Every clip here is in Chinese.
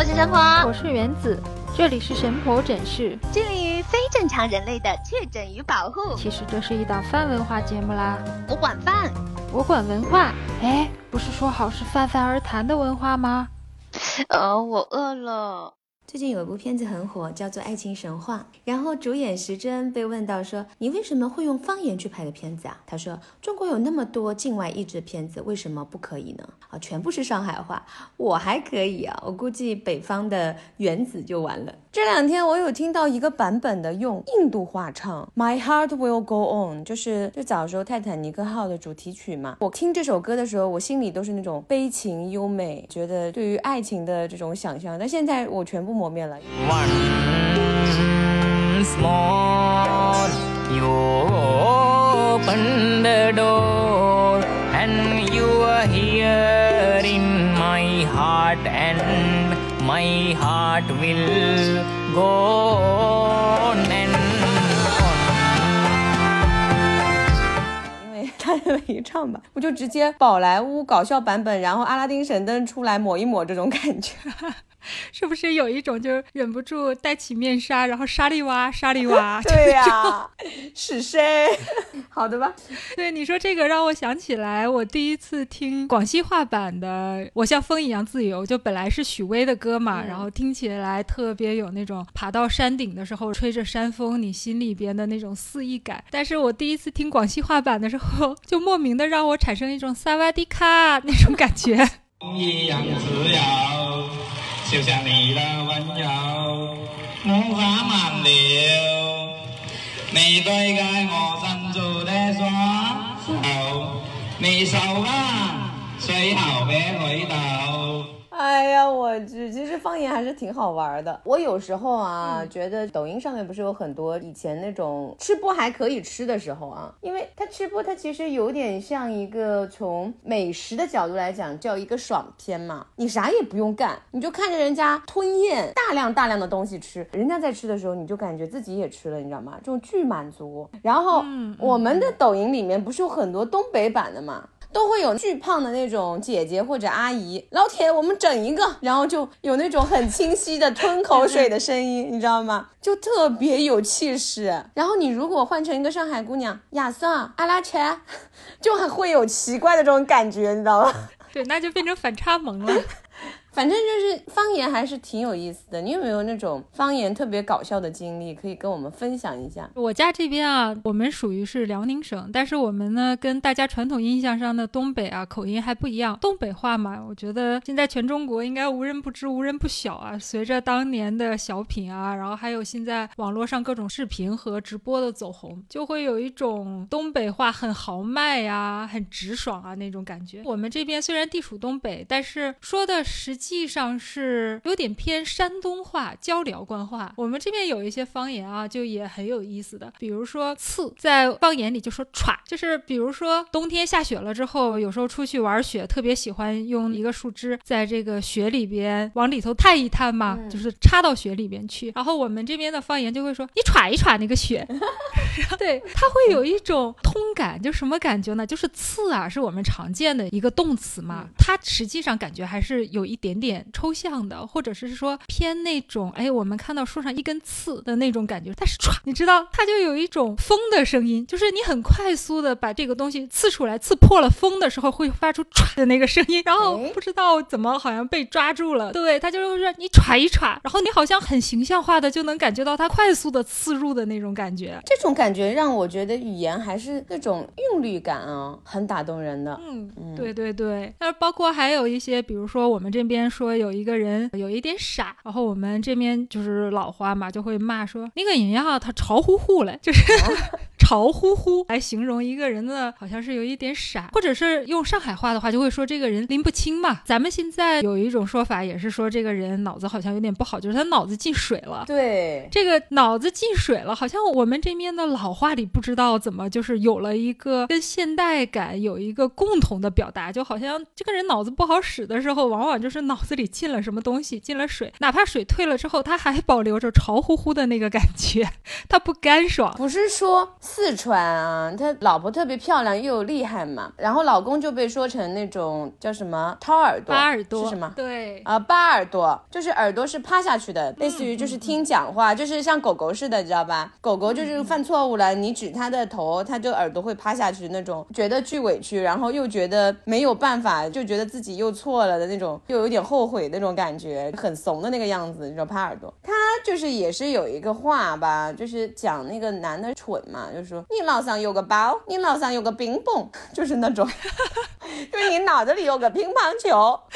我是神婆，我是原子，这里是神婆诊室，致力于非正常人类的确诊与保护。其实这是一档泛文化节目啦，我管饭，我管文化。哎，不是说好是泛泛而谈的文化吗？呃，我饿了。最近有一部片子很火，叫做《爱情神话》，然后主演石峥被问到说：“你为什么会用方言去拍的片子啊？”他说：“中国有那么多境外译制的片子，为什么不可以呢？啊，全部是上海话，我还可以啊，我估计北方的原子就完了。”这两天我有听到一个版本的用印度话唱《My Heart Will Go On》，就是就早时候泰坦尼克号的主题曲嘛。我听这首歌的时候，我心里都是那种悲情优美，觉得对于爱情的这种想象。但现在我全部磨灭了。Once more, you open the door, and you are here in my heart, and my heart will go on and on. 因为他这么一唱吧，我就直接宝莱坞搞笑版本，然后阿拉丁神灯出来抹一抹这种感觉。是不是有一种就忍不住戴起面纱，然后沙利哇沙利哇？对呀，是谁？好的吧。对你说这个让我想起来，我第一次听广西话版的《我像风一样自由》，就本来是许巍的歌嘛，然后听起来特别有那种爬到山顶的时候吹着山风，你心里边的那种肆意感。但是我第一次听广西话版的时候，就莫名的让我产生一种萨瓦迪卡那种感觉。就像你的温柔，无法挽留你推开我伸出的双手，你手啊，最好别回头。哎呀，我去，其实方言还是挺好玩的。我有时候啊，觉得抖音上面不是有很多以前那种吃播还可以吃的时候啊，因为它吃播，它其实有点像一个从美食的角度来讲叫一个爽片嘛。你啥也不用干，你就看着人家吞咽大量大量的东西吃，人家在吃的时候，你就感觉自己也吃了，你知道吗？这种巨满足。然后我们的抖音里面不是有很多东北版的嘛？都会有巨胖的那种姐姐或者阿姨，老铁，我们整一个，然后就有那种很清晰的吞口水的声音，你知道吗？就特别有气势。然后你如果换成一个上海姑娘，亚瑟、阿拉切，就很会有奇怪的这种感觉，你知道吗？对，那就变成反差萌了。反正就是方言还是挺有意思的。你有没有那种方言特别搞笑的经历，可以跟我们分享一下？我家这边啊，我们属于是辽宁省，但是我们呢跟大家传统印象上的东北啊口音还不一样。东北话嘛，我觉得现在全中国应该无人不知、无人不晓啊。随着当年的小品啊，然后还有现在网络上各种视频和直播的走红，就会有一种东北话很豪迈呀、很直爽啊那种感觉。我们这边虽然地处东北，但是说的实际上是有点偏山东话、交辽官话。我们这边有一些方言啊，就也很有意思的，比如说“刺”，在方言里就说“歘”，就是比如说冬天下雪了之后，有时候出去玩雪，特别喜欢用一个树枝在这个雪里边往里头探一探嘛，就是插到雪里边去。然后我们这边的方言就会说：“你歘一歘那个雪。”对，它会有一种通感，就什么感觉呢？就是“刺”啊，是我们常见的一个动词嘛，它实际上感觉还是有一点点点抽象的，或者是说偏那种，哎，我们看到树上一根刺的那种感觉。但是唰，你知道，它就有一种风的声音，就是你很快速的把这个东西刺出来，刺破了风的时候会发出唰的那个声音，然后不知道怎么好像被抓住了，对，它就是说你歘一歘，然后你好像很形象化的就能感觉到它快速的刺入的那种感觉。这种感觉让我觉得语言还是那种韵律感啊，很打动人的。嗯，对对对。那包括还有一些，比如说我们这边说有一个人有一点傻，然后我们这边就是老花嘛，就会骂说那个饮料它潮乎乎嘞，就是。潮乎乎来形容一个人的，好像是有一点傻，或者是用上海话的话，就会说这个人拎不清嘛。咱们现在有一种说法，也是说这个人脑子好像有点不好，就是他脑子进水了。对，这个脑子进水了，好像我们这边的老话里不知道怎么就是有了一个跟现代感有一个共同的表达，就好像这个人脑子不好使的时候，往往就是脑子里进了什么东西，进了水，哪怕水退了之后，他还保留着潮乎乎的那个感觉，他不干爽。不是说。四川啊，他老婆特别漂亮又厉害嘛，然后老公就被说成那种叫什么掏耳朵，扒耳朵是什么？对，啊，扒耳朵就是耳朵是趴下去的，类似于就是听讲话，就是像狗狗似的，你知道吧？狗狗就是犯错误了，你指它的头，它就耳朵会趴下去那种，觉得巨委屈，然后又觉得没有办法，就觉得自己又错了的那种，又有点后悔那种感觉，很怂的那个样子，你知道趴耳朵。他就是也是有一个话吧，就是讲那个男的蠢嘛，就是说你脑上有个包，你脑上有个冰 bomb，就是那种，就是你脑子里有个乒乓球。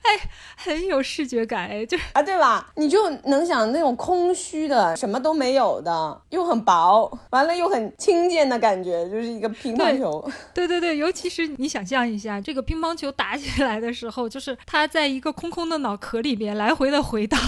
哎很有视觉感哎，就啊，对吧？你就能想那种空虚的，什么都没有的，又很薄，完了又很轻贱的感觉，就是一个乒乓球。对对对，尤其是你想象一下，这个乒乓球打起来的时候，就是它在一个空空的脑壳里边来回的回荡。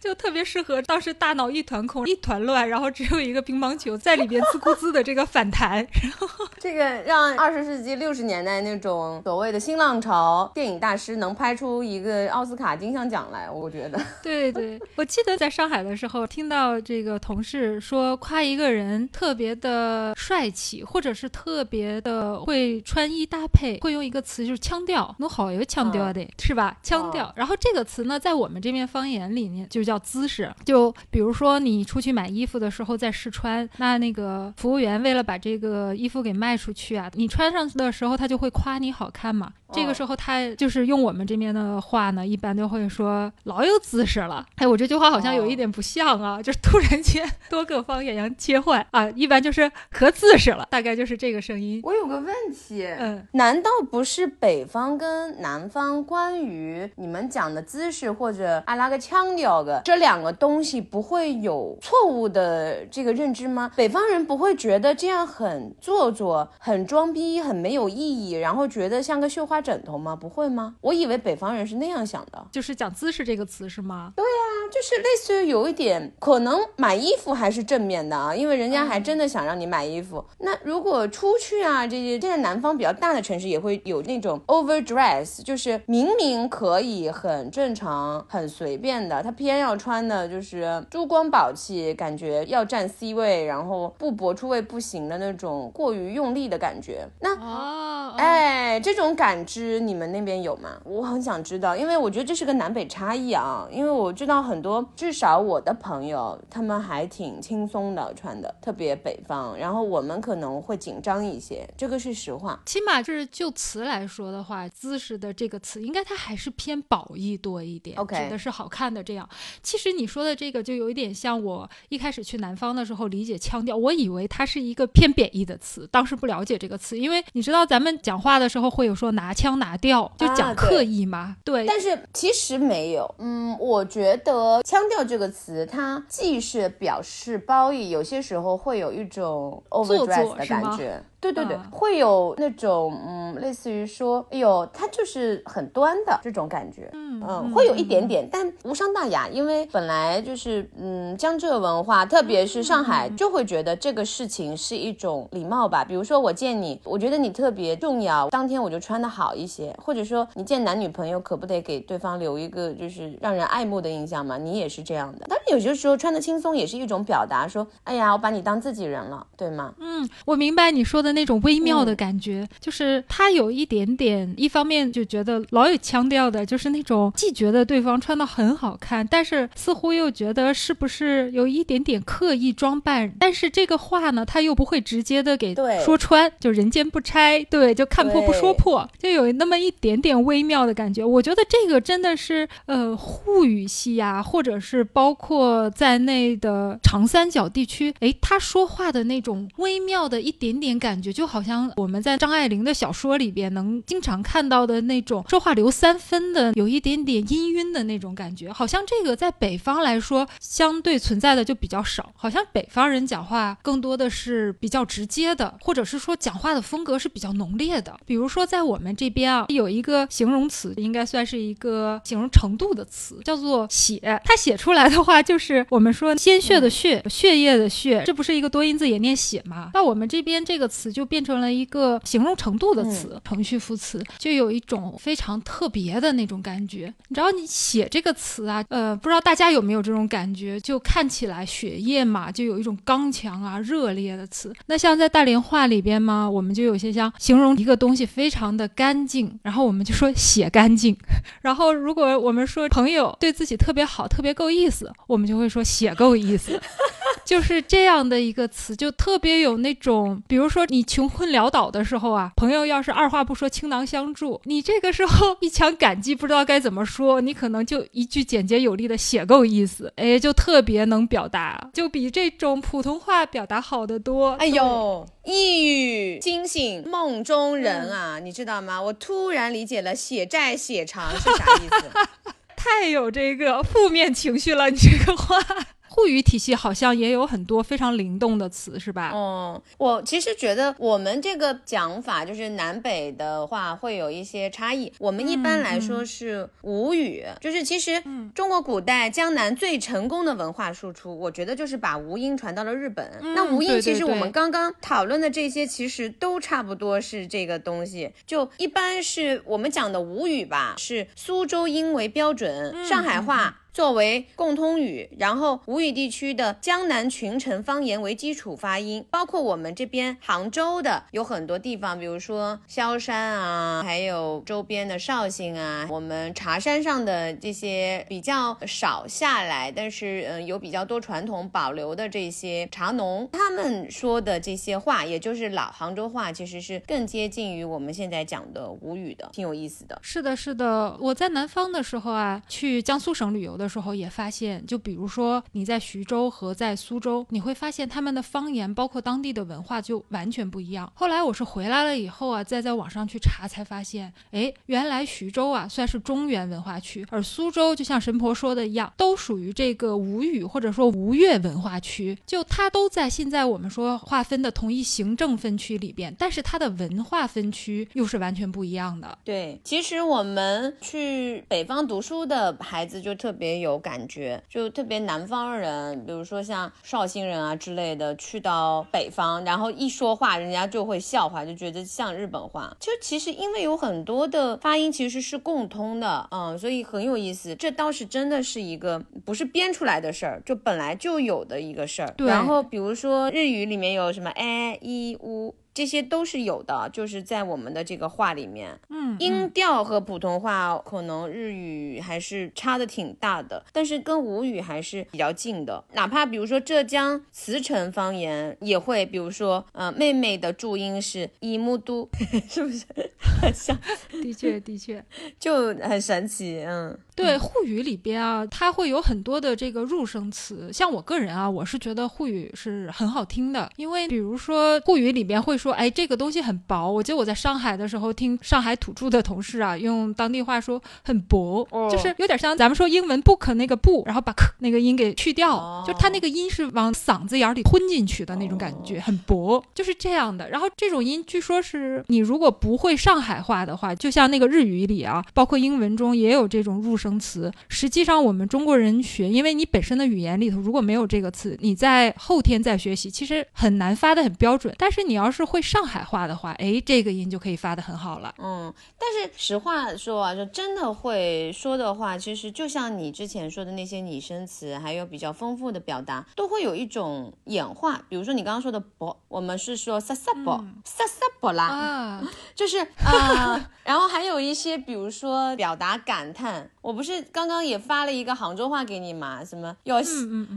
就特别适合当时大脑一团空、一团乱，然后只有一个乒乓球在里边滋咕滋的这个反弹。然后 这个让二十世纪六十年代那种所谓的新浪潮电影大师能拍出一个奥斯卡金像奖来，我觉得。对对，我记得在上海的时候听到这个同事说夸一个人特别的帅气，或者是特别的会穿衣搭配，会用一个词就是腔调，弄好有腔调的，是吧？腔调。然后这个词呢，在我们这边方言里面就叫姿势。就比如说你出去买衣服的时候在试穿，那那个服务员为了把这个衣服给卖出去啊，你穿上的时候他就会夸你好看嘛。这个时候他就是用我们这边的话呢，一般都会说老有姿势了。哎，我这句话好像有一点不像啊，就是突然间多个方言要切换啊，一般就是可姿势了，大概就是这个声音。我有个问题，嗯，难道不是北方跟南方关于你们讲的姿势或者阿拉个腔调的这两个东西不会有错误的这个认知吗？北方人不会觉得这样很做作、很装逼、很没有意义，然后觉得像个绣花枕头吗？不会吗？我以为北方人是那样想的。就是讲姿势这个词是吗？对啊，就是类似于有一点，可能买衣服还是正面的啊，因为人家还真的想让你买衣服。那如果出去啊，这些现在南方比较大的城市也会有那种 overdress，就是明明可以很正常、很随便的，他偏要穿的就是珠光宝气，感觉要占 C 位，然后不搏出位不行的那种过于用力的感觉。那哦，哎，这种感知你们那边有吗？我很想知道，因为我觉得这是个南北差异啊。因为我知道很多，至少我的朋友他们还挺轻松的穿的，特别北方。然后我们可能会紧张一些，这个是实话。起码就是就词来说的话，姿势的这个词应该它还是偏褒义多一点 OK 指的是好看的这样。其实你说的这个就有一点像我一开始去南方的时候理解腔调，我以为它是一个偏贬义的词，当时不了解这个词，因为你知道咱们讲话的时候会有说拿腔拿调，就讲刻意嘛，对。但是其实没有，嗯，我觉得“腔调”这个词，它既是表示褒义，有些时候会有一种 overdress 的是吗感觉。对对对，啊会有那种嗯，类似于说，哎呦，他就是很端的这种感觉。嗯嗯，会有一点点，但无伤大雅，因为本来就是嗯，江浙文化，特别是上海，就会觉得这个事情是一种礼貌吧。比如说我见你，我觉得你特别重要，当天我就穿的好一些，或者说你见男女朋友，可不得给对方留一个就是让人爱慕的印象嘛？你也是这样的。有些时候穿的轻松也是一种表达，说哎呀，我把你当自己人了，对吗？嗯，我明白你说的那种微妙的感觉，就是他有一点点，一方面就觉得老有腔调的，就是那种既觉得对方穿的很好看，但是似乎又觉得是不是有一点点刻意装扮，但是这个话呢，他又不会直接的给对说穿，就人间不拆，对，就看破不说破，就有那么一点点微妙的感觉。我觉得这个真的是呃沪语系呀、或者是包括在内的长三角地区，诶，他说话的那种微妙的一点点感觉，就好像我们在张爱玲的小说里边能经常看到的那种说话留三分的，有一点点氤氲的那种感觉，好像这个在北方来说相对存在的就比较少，好像北方人讲话更多的是比较直接的，或者是说讲话的风格是比较浓烈的。比如说在我们这边啊，有一个形容词，应该算是一个形容程度的词，叫做写”，他写出来的话就是我们说鲜血的血，血液的血，这不是一个多音字也念血吗？那我们这边这个词词就变成了一个形容程度的词，程序副词，就有一种非常特别的那种感觉。你知道，你写这个词啊，呃，不知道大家有没有这种感觉，就看起来血液嘛，就有一种刚强啊、热烈的词。那像在大连话里边嘛，我们就有些像形容一个东西非常的干净，然后我们就说 写干净。然后如果我们说朋友对自己特别好、特别够意思，我们就会说写够意思。就是这样的一个词，就特别有那种，比如说你穷困潦倒的时候啊，朋友要是二话不说倾囊相助，你这个时候一腔感激不知道该怎么说，你可能就一句简洁有力的写够意思，哎，就特别能表达，就比这种普通话表达好得多。哎呦，一语惊醒梦中人啊，你知道吗？我突然理解了“血债血偿”是啥意思，太有这个负面情绪了，你这个话。沪语体系好像也有很多非常灵动的词，是吧？嗯，我其实觉得我们这个讲法就是南北的话会有一些差异。我们一般来说是吴语，就是其实中国古代江南最成功的文化输出，我觉得就是把吴音传到了日本。那吴音其实我们刚刚讨论的这些其实都差不多是这个东西。就一般是我们讲的吴语吧，是苏州音为标准，上海话。作为共通语，然后吴语地区的江南群臣方言为基础发音，包括我们这边杭州的有很多地方，比如说萧山啊，还有周边的绍兴啊，我们茶山上的这些比较少下来，但是嗯有比较多传统保留的这些茶农，他们说的这些话，也就是老杭州话，其实是更接近于我们现在讲的吴语的，挺有意思的。是的，是的，我在南方的时候啊，去江苏省旅游的。的时候也发现，就比如说你在徐州和在苏州，你会发现他们的方言，包括当地的文化就完全不一样。后来我是回来了以后啊，再在网上去查，才发现，哎，原来徐州啊算是中原文化区，而苏州就像神婆说的一样，都属于这个吴语或者说吴越文化区，就它都在现在我们说划分的同一行政分区里边，但是它的文化分区又是完全不一样的。对，其实我们去北方读书的孩子就特别。也有感觉，就特别南方人，比如说像绍兴人啊之类的，去到北方，然后一说话，人家就会笑话，就觉得像日本话。就其实因为有很多的发音其实是共通的，嗯，所以很有意思。这倒是真的是一个不是编出来的事儿，就本来就有的一个事儿。然后比如说日语里面有什么 a、i、u。这些都是有的，就是在我们的这个话里面，嗯，音调和普通话可能日语还是差的挺大的，但是跟吴语还是比较近的。哪怕比如说浙江慈城方言也会，比如说，呃，妹妹的注音是一木都，是不是 很像？的确，的确，就很神奇，嗯。对沪语里边啊，它会有很多的这个入声词。像我个人啊，我是觉得沪语是很好听的，因为比如说沪语里边会说，哎，这个东西很薄。我记得我在上海的时候，听上海土著的同事啊，用当地话说很薄，就是有点像咱们说英文 book 那个 book，然后把那个音给去掉，就它那个音是往嗓子眼里吞进去的那种感觉，很薄，就是这样的。然后这种音据说是你如果不会上海话的话，就像那个日语里啊，包括英文中也有这种入。生词，实际上我们中国人学，因为你本身的语言里头如果没有这个词，你在后天再学习，其实很难发的很标准。但是你要是会上海话的话，哎，这个音就可以发的很好了。嗯，但是实话说啊，就真的会说的话，其实就像你之前说的那些拟声词，还有比较丰富的表达，都会有一种演化。比如说你刚刚说的“博”，我们是说“萨萨博”，萨萨博啦，啊，就是啊，然后还有一些，比如说表达感叹。我不是刚刚也发了一个杭州话给你吗？什么要，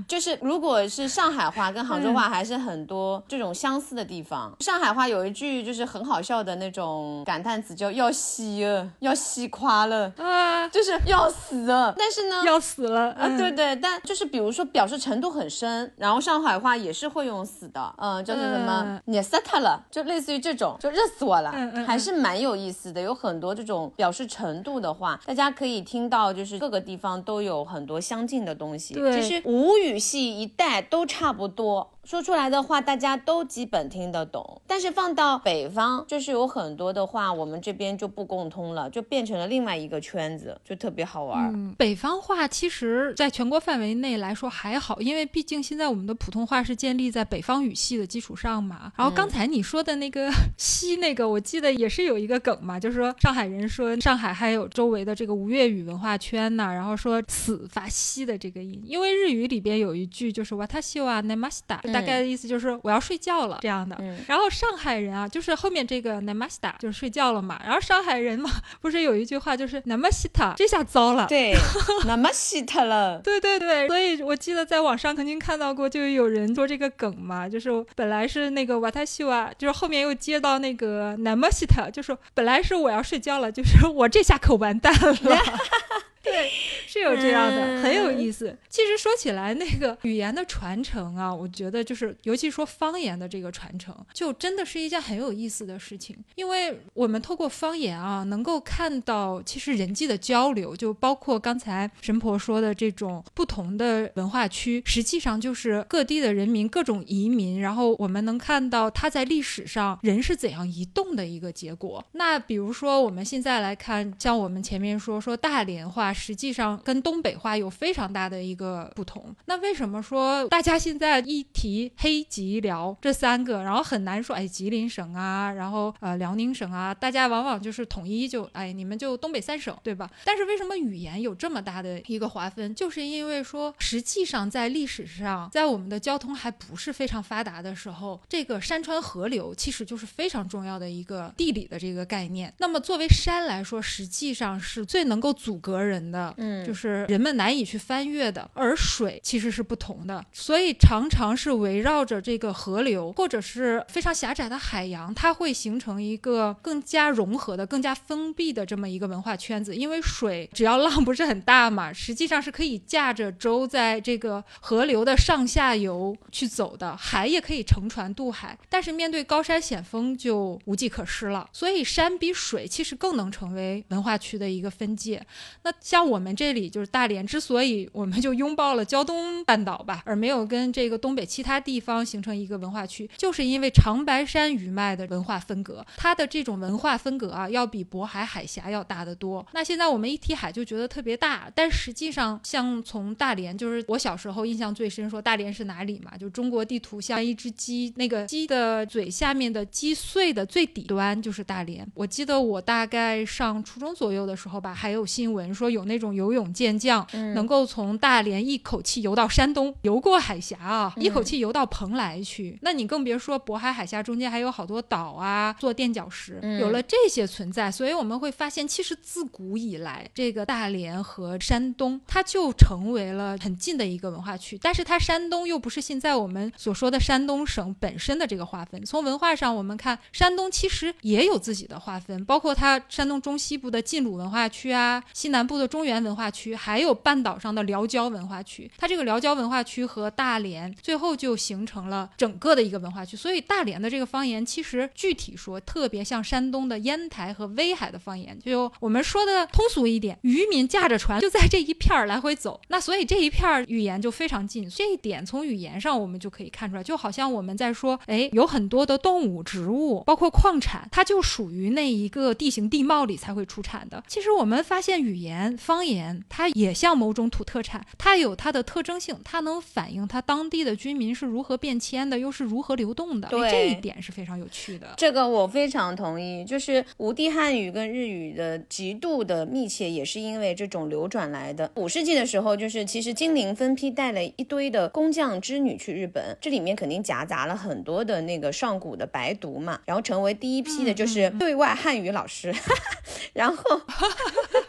就是如果是上海话跟杭州话还是很多这种相似的地方。上海话有一句就是很好笑的那种感叹词，叫要死了，要死垮了啊，就是要死了。但是呢，要死了啊，对对。但就是比如说表示程度很深，然后上海话也是会用死的，嗯，叫做什么你死他了，就类似于这种，就热死我了，还是蛮有意思的。有很多这种表示程度的话，大家可以听到。到就是各个地方都有很多相近的东西，其实吴语系一带都差不多。说出来的话大家都基本听得懂。但是放到北方，就是有很多的话，我们这边就不共通了，就变成了另外一个圈子，就特别好玩。嗯，北方话其实在全国范围内来说还好，因为毕竟现在我们的普通话是建立在北方语系的基础上嘛。然后刚才你说的那个西那个，我记得也是有一个梗嘛，就是说上海人说上海还有周围的这个吴粤语文化圈呢，然后说死发西的这个音，因为日语里边有一句就是瓦塔西瓦奈马西达，大概的意思就是我要睡觉了这样的。然后上海人啊，就是后面这个 namasta 就是睡觉了嘛。然后上海人嘛，不是有一句话就是 namasta，，这下糟了。对，，namasta 了。对对对，所以我记得在网上曾经看到过，就有人做这个梗嘛，就是本来是那个瓦塔西瓦，就是后面又接到那个 namasta，，就是本来是我要睡觉了，就是我这下可完蛋了。对，是有这样的，很有意思。其实说起来，那个语言的传承啊，我觉得就是，尤其说方言的这个传承，就真的是一件很有意思的事情。因为我们透过方言啊，能够看到其实人际的交流，就包括刚才神婆说的这种不同的文化区，实际上就是各地的人民各种移民，然后我们能看到他在历史上人是怎样移动的一个结果。那比如说我们现在来看，像我们前面说说大连话。实际上跟东北话有非常大的一个不同。那为什么说大家现在一提黑吉辽这三个，然后很难说哎吉林省啊，然后呃辽宁省啊，大家往往就是统一就哎你们就东北三省对吧？但是为什么语言有这么大的一个划分？就是因为说实际上在历史上，在我们的交通还不是非常发达的时候，这个山川河流其实就是非常重要的一个地理的这个概念。那么作为山来说，实际上是最能够阻隔人。的，嗯，就是人们难以去翻越的，而水其实是不同的，所以常常是围绕着这个河流或者是非常狭窄的海洋，它会形成一个更加融合的、更加封闭的这么一个文化圈子。因为水只要浪不是很大嘛，实际上是可以驾着舟在这个河流的上下游去走的，海也可以乘船渡海。但是面对高山险峰就无计可施了，所以山比水其实更能成为文化区的一个分界。那像我们这里就是大连，之所以我们就拥抱了胶东半岛吧，而没有跟这个东北其他地方形成一个文化区，就是因为长白山余脉的文化分隔，它的这种文化分隔啊，要比渤海海峡要大得多。那现在我们一提海就觉得特别大，但实际上像从大连，就是我小时候印象最深，说大连是哪里嘛？就中国地图像一只鸡，那个鸡的嘴下面的鸡碎的最底端就是大连。我记得我大概上初中左右的时候吧，还有新闻说有。那种游泳健将能够从大连一口气游到山东，游过海峡啊，一口气游到蓬莱去。那你更别说渤海海峡中间还有好多岛啊，做垫脚石。有了这些存在，所以我们会发现，其实自古以来，这个大连和山东，它就成为了很近的一个文化区。但是它山东又不是现在我们所说的山东省本身的这个划分。从文化上，我们看山东其实也有自己的划分，包括它山东中西部的晋鲁文化区啊，西南部的。中原文化区还有半岛上的辽交文化区，它这个辽交文化区和大连最后就形成了整个的一个文化区。所以大连的这个方言，其实具体说特别像山东的烟台和威海的方言。就我们说的通俗一点，渔民驾着船就在这一片儿来回走，那所以这一片儿语言就非常近。这一点从语言上我们就可以看出来，就好像我们在说，哎，有很多的动物、植物，包括矿产，它就属于那一个地形地貌里才会出产的。其实我们发现语言。方言它也像某种土特产，它有它的特征性，它能反映它当地的居民是如何变迁的，又是如何流动的。对，这一点是非常有趣的。这个我非常同意，就是吴地汉语跟日语的极度的密切，也是因为这种流转来的。五世纪的时候，就是其实金陵分批带了一堆的工匠织女去日本，这里面肯定夹杂了很多的那个上古的白读嘛，然后成为第一批的就是对外汉语老师，然后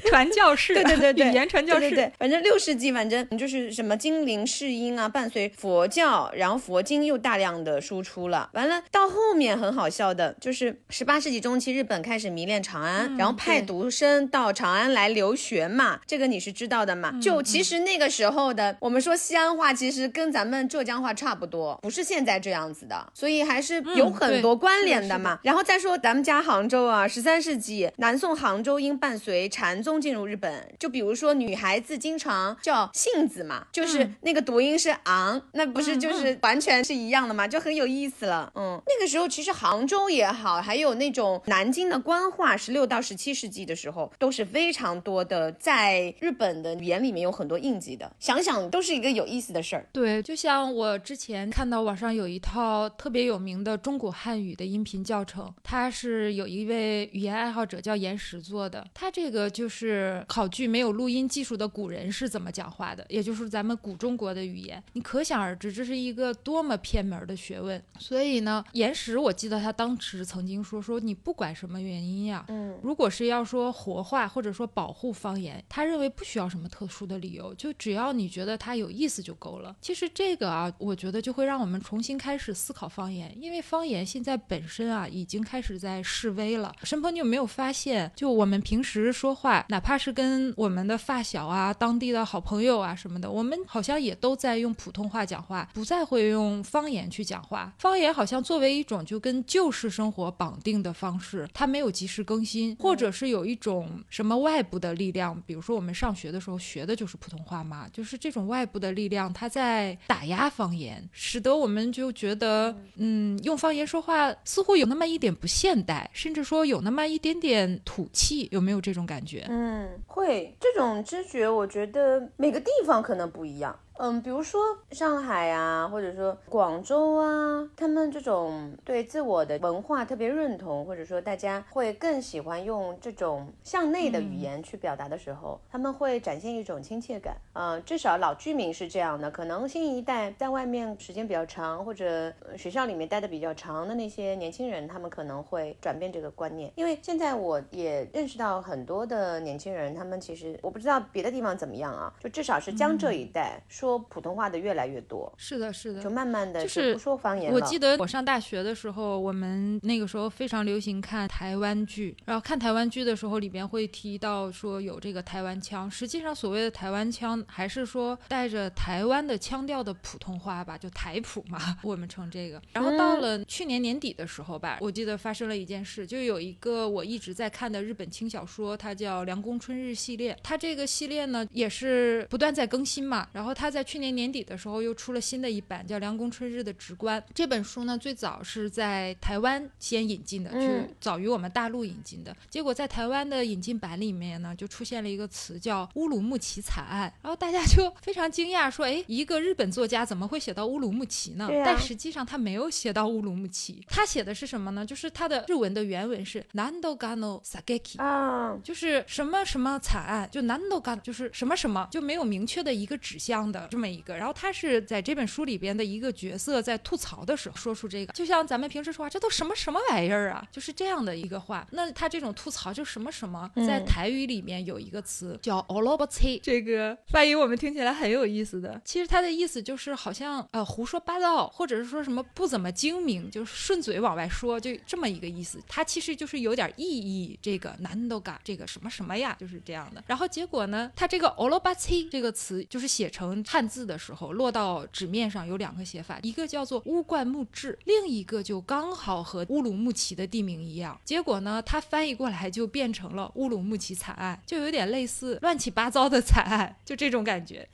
传教士。对对对，语言传教士，对对对，反正六世纪，反正就是什么金陵世音啊，伴随佛教，然后佛经又大量的输出了。完了到后面很好笑的，就是十八世纪中期，日本开始迷恋长安，然后派读生到长安来留学嘛，这个你是知道的嘛？就其实那个时候的，我们说西安话其实跟咱们浙江话差不多，不是现在这样子的，所以还是有很多关联的嘛。然后再说咱们家杭州啊，十三世纪南宋杭州因伴随禅宗进入日本。就比如说女孩子经常叫杏子嘛，就是那个读音是昂，那不是就是完全是一样的嘛，就很有意思了。嗯，那个时候其实杭州也好，还有那种南京的官话，十六到十七世纪的时候都是非常多的，在日本的语言里面有很多印记的。想想都是一个有意思的事儿。对，就像我之前看到网上有一套特别有名的中国汉语的音频教程，它是有一位语言爱好者叫岩石做的，他这个就是考据没有录音技术的古人是怎么讲话的，也就是咱们古中国的语言，你可想而知这是一个多么偏门的学问。所以呢，岩石我记得他当时曾经说说你不管什么原因呀，嗯，如果是要说活化或者说保护方言，他认为不需要什么特殊的理由，就只要你觉得它有意思就够了。其实这个啊，我觉得就会让我们重新开始思考方言，因为方言现在本身啊已经开始在示威了。申鹏，你有没有发现，就我们平时说话，哪怕是跟我们的发小啊、当地的好朋友啊什么的，我们好像也都在用普通话讲话，不再会用方言去讲话。方言好像作为一种就跟旧式生活绑定的方式，它没有及时更新，或者是有一种什么外部的力量，比如说我们上学的时候学的就是普通话嘛，就是这种外部的力量，它在打压方言，使得我们就觉得，嗯，用方言说话似乎有那么一点不现代，甚至说有那么一点点土气，有没有这种感觉？嗯，会这种知觉，我觉得每个地方可能不一样。嗯，比如说上海啊，或者说广州啊，他们这种对自我的文化特别认同，或者说大家会更喜欢用这种向内的语言去表达的时候，他们会展现一种亲切感。嗯，至少老居民是这样的，可能新一代在外面时间比较长，或者学校里面待的比较长的那些年轻人，他们可能会转变这个观念。因为现在我也认识到很多的年轻人，他们其实我不知道别的地方怎么样啊，就至少是江浙一带说。说普通话的越来越多，是的，是的，就慢慢的就是不说方言我记得我上大学的时候，我们那个时候非常流行看台湾剧，然后看台湾剧的时候，里边会提到说有这个台湾腔。实际上，所谓的台湾腔，还是说带着台湾的腔调的普通话吧，就台普嘛，我们称这个。然后到了去年年底的时候吧，我记得发生了一件事，就有一个我一直在看的日本轻小说，它叫《凉宫春日》系列，它这个系列呢也是不断在更新嘛，然后它在去年年底的时候又出了新的一版，叫《凉宫春日的直观》。这本书呢，最早是在台湾先引进的，就早于我们大陆引进的。结果在台湾的引进版里面呢，就出现了一个词叫“乌鲁木齐惨案”，然后大家就 非常惊讶，说：“哎，一个日本作家怎么会写到乌鲁木齐呢？”但实际上他没有写到乌鲁木齐，他写的是什么呢？就是他的日文的原文是 “nando gano sageki”，啊，就是什么什么惨案，就 nando gano，就是什么什么，就没有明确的一个指向的这么一个。然后他是在这本书里边的一个角色，在吐槽的时候说出这个，就像咱们平时说话，这都什么什么玩意儿啊，就是这样的一个话。那他这种吐槽就什么什么，在台语里面有一个词叫 o l o b t 这个翻译我们听起来很有意思的。其实它的意思就是好像呃胡说八道，或者是说什么不怎么精明，就是顺嘴往外说，就这么一个意思。它其实就是有点意义，这个难都嘎这个什么什么呀，就是这样的。然后结果呢，他这个 o l o b t 这个词就是写成汉字的时候落到纸面上有两个写法，一个叫做乌冠木质，另一个就刚好和乌鲁木齐的地名一样。结果呢，它翻译过来就变成了乌鲁木齐惨案，就有点类似乱七八糟的惨案，就这种感觉。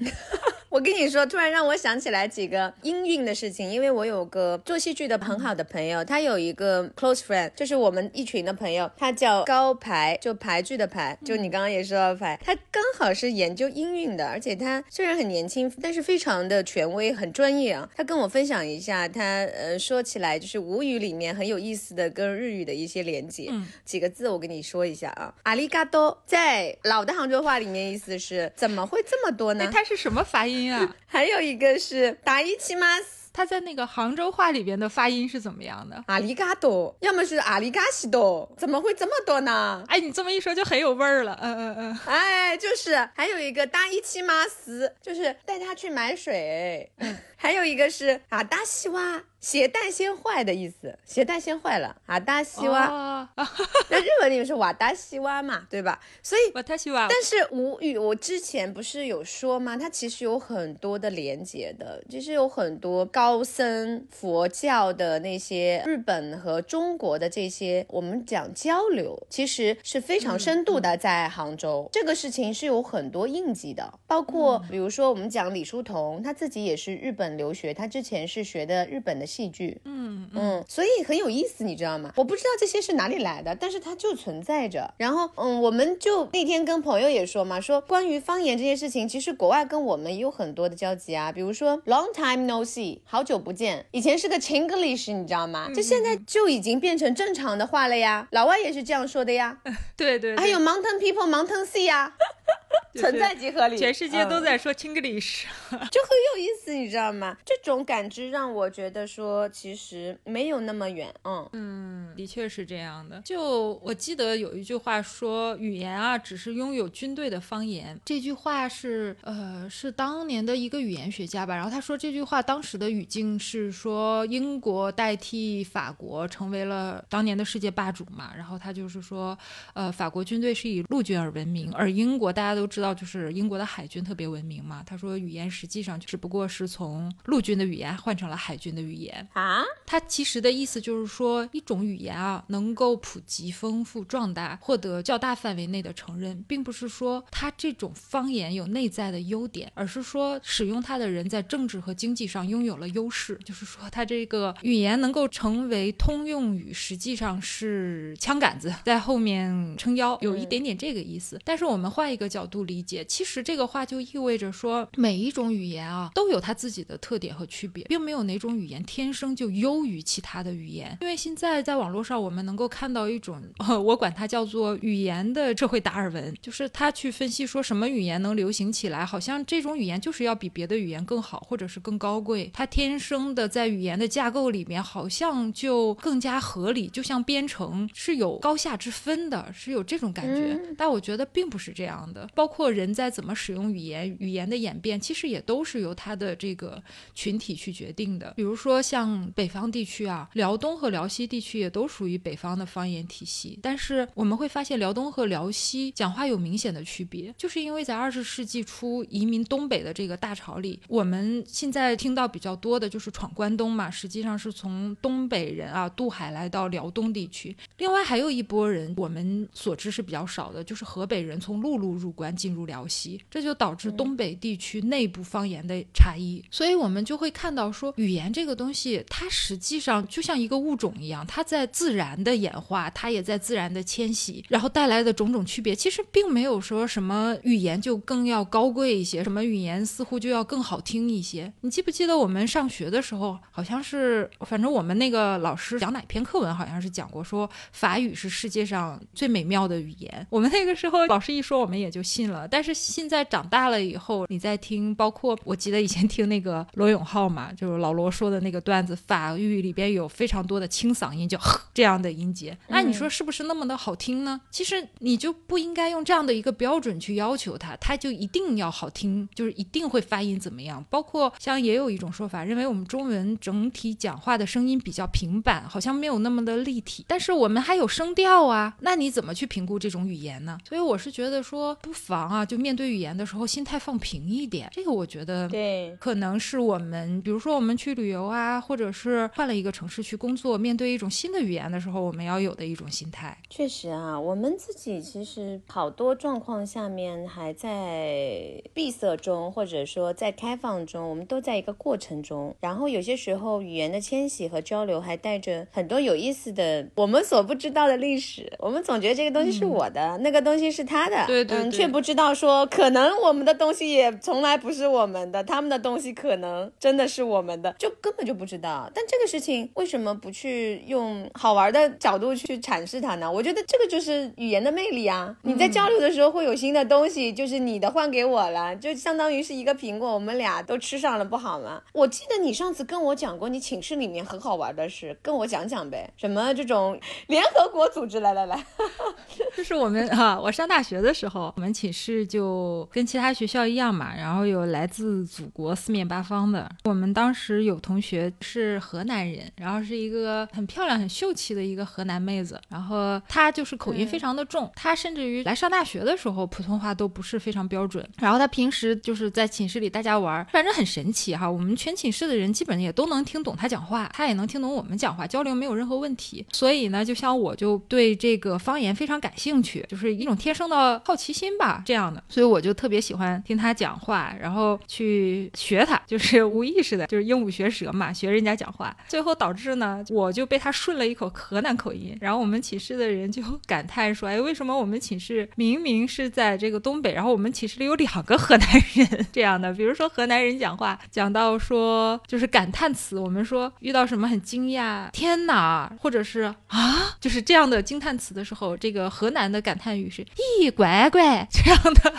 我跟你说，突然让我想起来几个音韵的事情，因为我有个做戏剧的很好的朋友，他有一个 close friend，就是我们一群的朋友，他叫高排，就排剧的排，就你刚刚也说到排，他刚好是研究音韵的，而且他虽然很年轻，但是非常的权威，很专业啊。他跟我分享一下，他呃说起来就是吴语里面很有意思的跟日语的一些连接，几个字我跟你说一下啊，阿里嘎多，在老的杭州话里面意思是怎么会这么多呢？它是什么发音啊？还有一个是达伊奇马斯，他在那个杭州话里边的发音是怎么样的？阿里嘎多，要么是阿里嘎西多，怎么会这么多呢？哎，你这么一说就很有味儿了。嗯嗯嗯，哎，就是还有一个达伊奇马斯，就是带他去买水。嗯，还有一个是啊达西哇鞋带先坏的意思，鞋带先坏了啊，达西哇。哦，那日文里面是瓦达西哇嘛，对吧？所以。但是吴语，我之前不是有说吗？它其实有很多的连接的，就是有很多高僧佛教的那些日本和中国的这些，我们讲交流，其实是非常深度的。在杭州，这个事情是有很多印记的，包括比如说我们讲李叔同，他自己也是日本留学，他之前是学的日本的戏剧，嗯嗯，所以很有意思，你知道吗？我不知道这些是哪里来的，但是它就存在着。然后，嗯，我们就那天跟朋友也说嘛，说关于方言这件事情，其实国外跟我们也有很多的交集啊。比如说 long time no see，好久不见，以前是个 Chinglish，你知道吗？就现在就已经变成正常的话了呀。老外也是这样说的呀。对对，还有 mountain people mountain sea 呀。存在即合理，全世界都在说 Chinglish，就很有意思，你知道吗？这种感知让我觉得说，其实没有那么远。嗯嗯，的确是这样的。就我记得有一句话说，语言啊，只是拥有军队的方言。这句话是呃，是当年的一个语言学家吧。然后他说这句话当时的语境是说，英国代替法国成为了当年的世界霸主嘛。然后他就是说，呃，法国军队是以陆军而闻名，而英国大家都知道，就是英国的海军特别文明嘛。他说，语言实际上只不过是从陆军的语言换成了海军的语言啊。他其实的意思就是说，一种语言啊，能够普及、丰富、壮大，获得较大范围内的承认，并不是说它这种方言有内在的优点，而是说使用它的人在政治和经济上拥有了优势。就是说，它这个语言能够成为通用语，实际上是枪杆子在后面撑腰，有一点点这个意思。但是我们换一个角度理解，其实这个话就意味着说，每一种语言啊都有它自己的特点和区别，并没有哪种语言天生就优于其他的语言。因为现在在网络上，我们能够看到一种，我管它叫做语言的社会达尔文，就是他去分析说什么语言能流行起来，好像这种语言就是要比别的语言更好，或者是更高贵。它天生的在语言的架构里面，好像就更加合理，就像编程是有高下之分的，是有这种感觉。但我觉得并不是这样的。包括人在怎么使用语言，语言的演变，其实也都是由他的这个群体去决定的。比如说像北方地区啊，辽东和辽西地区也都属于北方的方言体系。但是我们会发现，辽东和辽西讲话有明显的区别，就是因为在二十世纪初移民东北的这个大潮里，我们现在听到比较多的就是闯关东嘛，实际上是从东北人啊渡海来到辽东地区。另外还有一波人，我们所知是比较少的，就是河北人从陆路入关进入辽西，这就导致东北地区内部方言的差异。所以我们就会看到说，语言这个东西，它实际上就像一个物种一样，它在自然的演化，它也在自然的迁徙，然后带来的种种区别，其实并没有说什么语言就更要高贵一些，什么语言似乎就要更好听一些。你记不记得我们上学的时候，好像是，反正我们那个老师讲哪篇课文，好像是讲过说法语是世界上最美妙的语言。我们那个时候老师一说，我们也就信了。但是现在长大了以后，你在听，包括我记得以前听那个罗永浩嘛，就是老罗说的那个段子，法语里边有非常多的清嗓音，就这样的音节。那你说是不是那么的好听呢？其实你就不应该用这样的一个标准去要求它，它就一定要好听，就是一定会发音怎么样。包括像也有一种说法，认为我们中文整体讲话的声音比较平板，好像没有那么的立体。但是我们还有声调啊，那你怎么去评估这种语言呢？所以我是觉得说，不妨啊，就面对语言的时候，心态放平一点。这个我觉得对，可能是我们，比如说我们去旅游啊，或者是换了一个城市去工作，面对一种新的语言的时候，我们要有的一种心态。确实啊，我们自己其实好多状况下面还在闭塞中，或者说在开放中，我们都在一个过程中。然后有些时候，语言的迁徙和交流还带着很多有意思的我们所不知道的历史。我们总觉得这个东西是我的，那个东西是他的，对对嗯，却不知道说可能我们的东西也从来不是我们的，他们的东西可能真的是我们的，就根本就不知道。但这个事情为什么不去用好玩的角度去阐释它呢？我觉得这个就是语言的魅力啊！你在交流的时候会有新的东西，就是你的换给我了，就相当于是一个苹果，我们俩都吃上了，不好吗？我记得你上次跟我讲过，你寝室里面很好玩的事，跟我讲讲呗。什么这种联合国组织？来来来，就是我们哈、我上大学的时候，我们寝室就跟其他学校一样嘛，然后有来自祖国四面八方的。我们当时有同学是河南南人，然后是一个很漂亮、很秀气的一个河南妹子，然后她就是口音非常的重，她甚至于来上大学的时候普通话都不是非常标准，然后她平时就是在寝室里大家玩，反正很神奇哈，我们全寝室的人基本也都能听懂她讲话，她也能听懂我们讲话，交流没有任何问题，所以呢，就像我就对这个方言非常感兴趣，就是一种天生的好奇心吧，这样的，所以我就特别喜欢听他讲话，然后去学他，就是无意识的，就是鹦鹉学舌嘛，学人家讲话，最后导致呢，我就被他顺了一口河南口音，然后我们寝室的人就 感叹说，哎，为什么我们寝室明明是在这个东北，然后我们寝室里有两个河南人这样的，比如说河南人讲话讲到说就是感叹词，我们说遇到什么很惊讶，天哪，或者是啊，就是这样的惊叹词的时候，这个河南的感叹语是咦乖乖乖 这样的，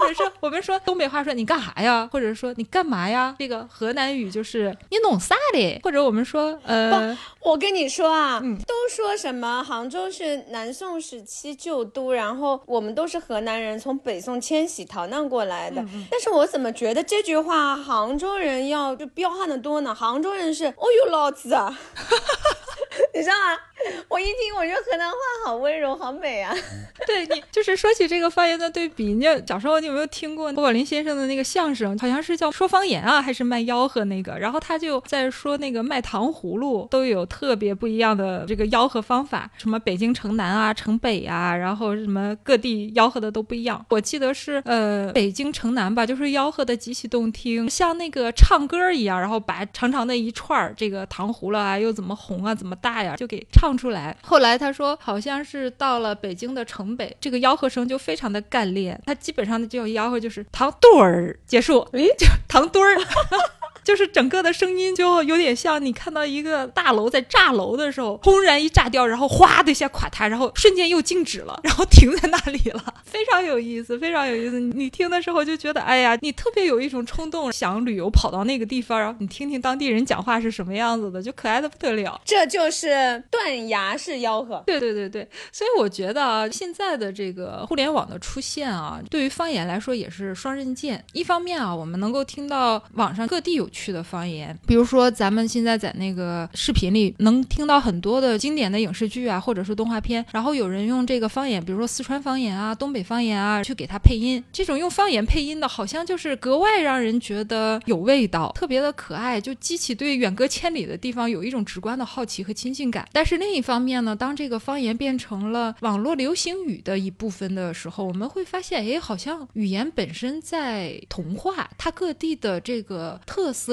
或者说我们说东北话说你干啥呀，或者说你干嘛呀，这个河南语就是你弄啥嘞，或者我们说呃。我跟你说啊，嗯都说什么杭州是南宋时期旧都，然后我们都是河南人从北宋迁徙逃难过来的。但是我怎么觉得这句话杭州人要就彪悍的多呢？杭州人是哦呦老子啊，你知道吗？我一听我觉得河南话好温柔，好美啊。对你就是说起这个方言的对比，你就小时候你有没有听过郭宝林先生的那个相声？好像是叫说方言啊，还是卖吆喝那个？然后他就在说那个卖糖葫芦都有特别不一样的这个吆喝方法，什么北京城南啊、城北啊，然后什么各地吆喝的都不一样。我记得是呃北京城南吧，就是吆喝的极其动听，像那个唱歌一样，然后把长长的一串儿这个糖葫芦啊，又怎么红啊，怎么大呀，就给唱出来。后来他说，好像是到了北京的城北，这个吆喝声就非常的干练，他基本上的这种吆喝就是糖墩儿结束，诶，就糖墩儿。就是整个的声音就有点像你看到一个大楼在炸楼的时候，轰然一炸掉，然后哗的一下垮塌，然后瞬间又静止了，然后停在那里了，非常有意思，非常有意思。你你听的时候就觉得，哎呀，你特别有一种冲动，想旅游跑到那个地方，然后你听听当地人讲话是什么样子的，就可爱的不得了。这就是断崖式吆喝。对对对对，所以我觉得啊，现在的这个互联网的出现啊，对于方言来说也是双刃剑。一方面啊，我们能够听到网上各地有趣的方言，比如说咱们现在在那个视频里能听到很多的经典的影视剧啊，或者是动画片，然后有人用这个方言，比如说四川方言啊、东北方言啊，去给它配音。这种用方言配音的，好像就是格外让人觉得有味道，特别的可爱，就激起对远隔千里的地方有一种直观的好奇和亲近感。但是另一方面呢，当这个方言变成了网络流行语的一部分的时候，我们会发现，哎，好像语言本身在同化，它各地的这个特色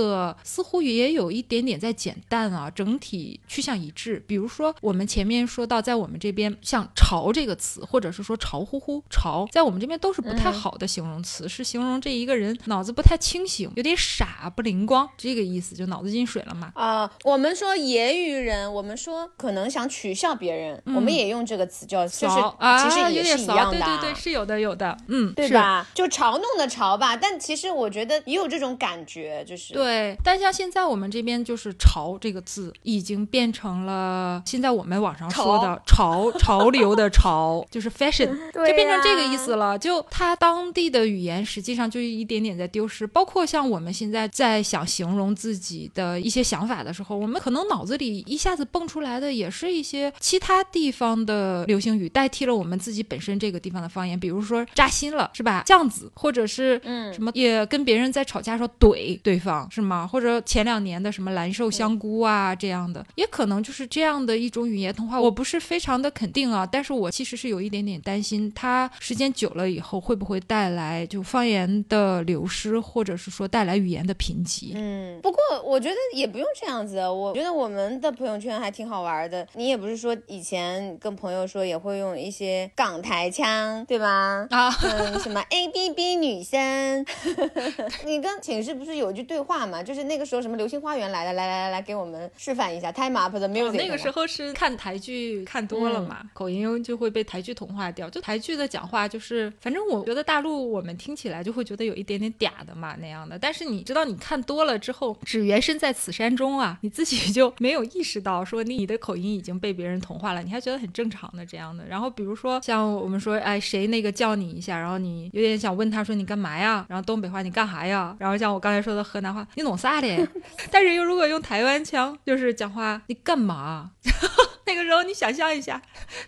似乎也有一点点在减淡啊，整体趋向一致。比如说我们前面说到，在我们这边像“潮”这个词，或者是说“潮乎乎”，潮在我们这边都是不太好的形容词，是形容这一个人脑子不太清醒，有点傻不灵光这个意思，就脑子进水了嘛。啊、我们说揶揄人，我们说可能想取笑别人，我们也用这个词叫，就是骚啊，其实也有点骚，是一样的、啊对对对，是有的有的，嗯，是？对吧？就嘲弄的嘲吧，但其实我觉得也有这种感觉，就是对，但像现在我们这边就是“潮”这个字，已经变成了现在我们网上说的潮潮流的潮，就是 fashion，对就变成这个意思了。就它当地的语言实际上就一点点在丢失，包括像我们现在在想形容自己的一些想法的时候，我们可能脑子里一下子蹦出来的也是一些其他地方的流行语，代替了我们自己本身这个地方的方言，比如说扎心了，是吧？这样子，或者是嗯什么也跟别人在吵架时候怼对方是吗？或者前两年的什么蓝瘦香菇啊这样的，也可能就是这样的一种语言通话。我不是非常的肯定啊，但是我其实是有一点点担心，它时间久了以后会不会带来就方言的流失，或者是说带来语言的贫瘠。嗯，不过我觉得也不用这样子，我觉得我们的朋友圈还挺好玩的。你也不是说以前跟朋友说也会用一些港台腔，对吧？啊，嗯，什么 A B B 女生，你跟寝室不是有句对话嘛？就是那个时候什么《流星花园》来的，来来来来，给我们示范一下 Time Up 的 music。哦那个时候是看台剧看多了嘛，口音就会被台剧同化掉。就台剧的讲话，就是反正我觉得大陆我们听起来就会觉得有一点点嗲的嘛那样的。但是你知道，你看多了之后，只缘身在此山中啊，你自己就没有意识到说你的口音已经被别人同化了，你还觉得很正常的这样的。然后比如说像我们说，哎，谁那个叫你一下，然后你有点想问他说你干嘛呀？然后东北话你干啥呀？然后像我刚才说的河南话，你弄啥的？但是又如果用台湾腔，就是讲话你干嘛？那个时候你想象一下，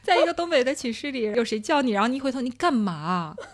在一个东北的寝室里，有谁叫你，然后你一回头你干嘛？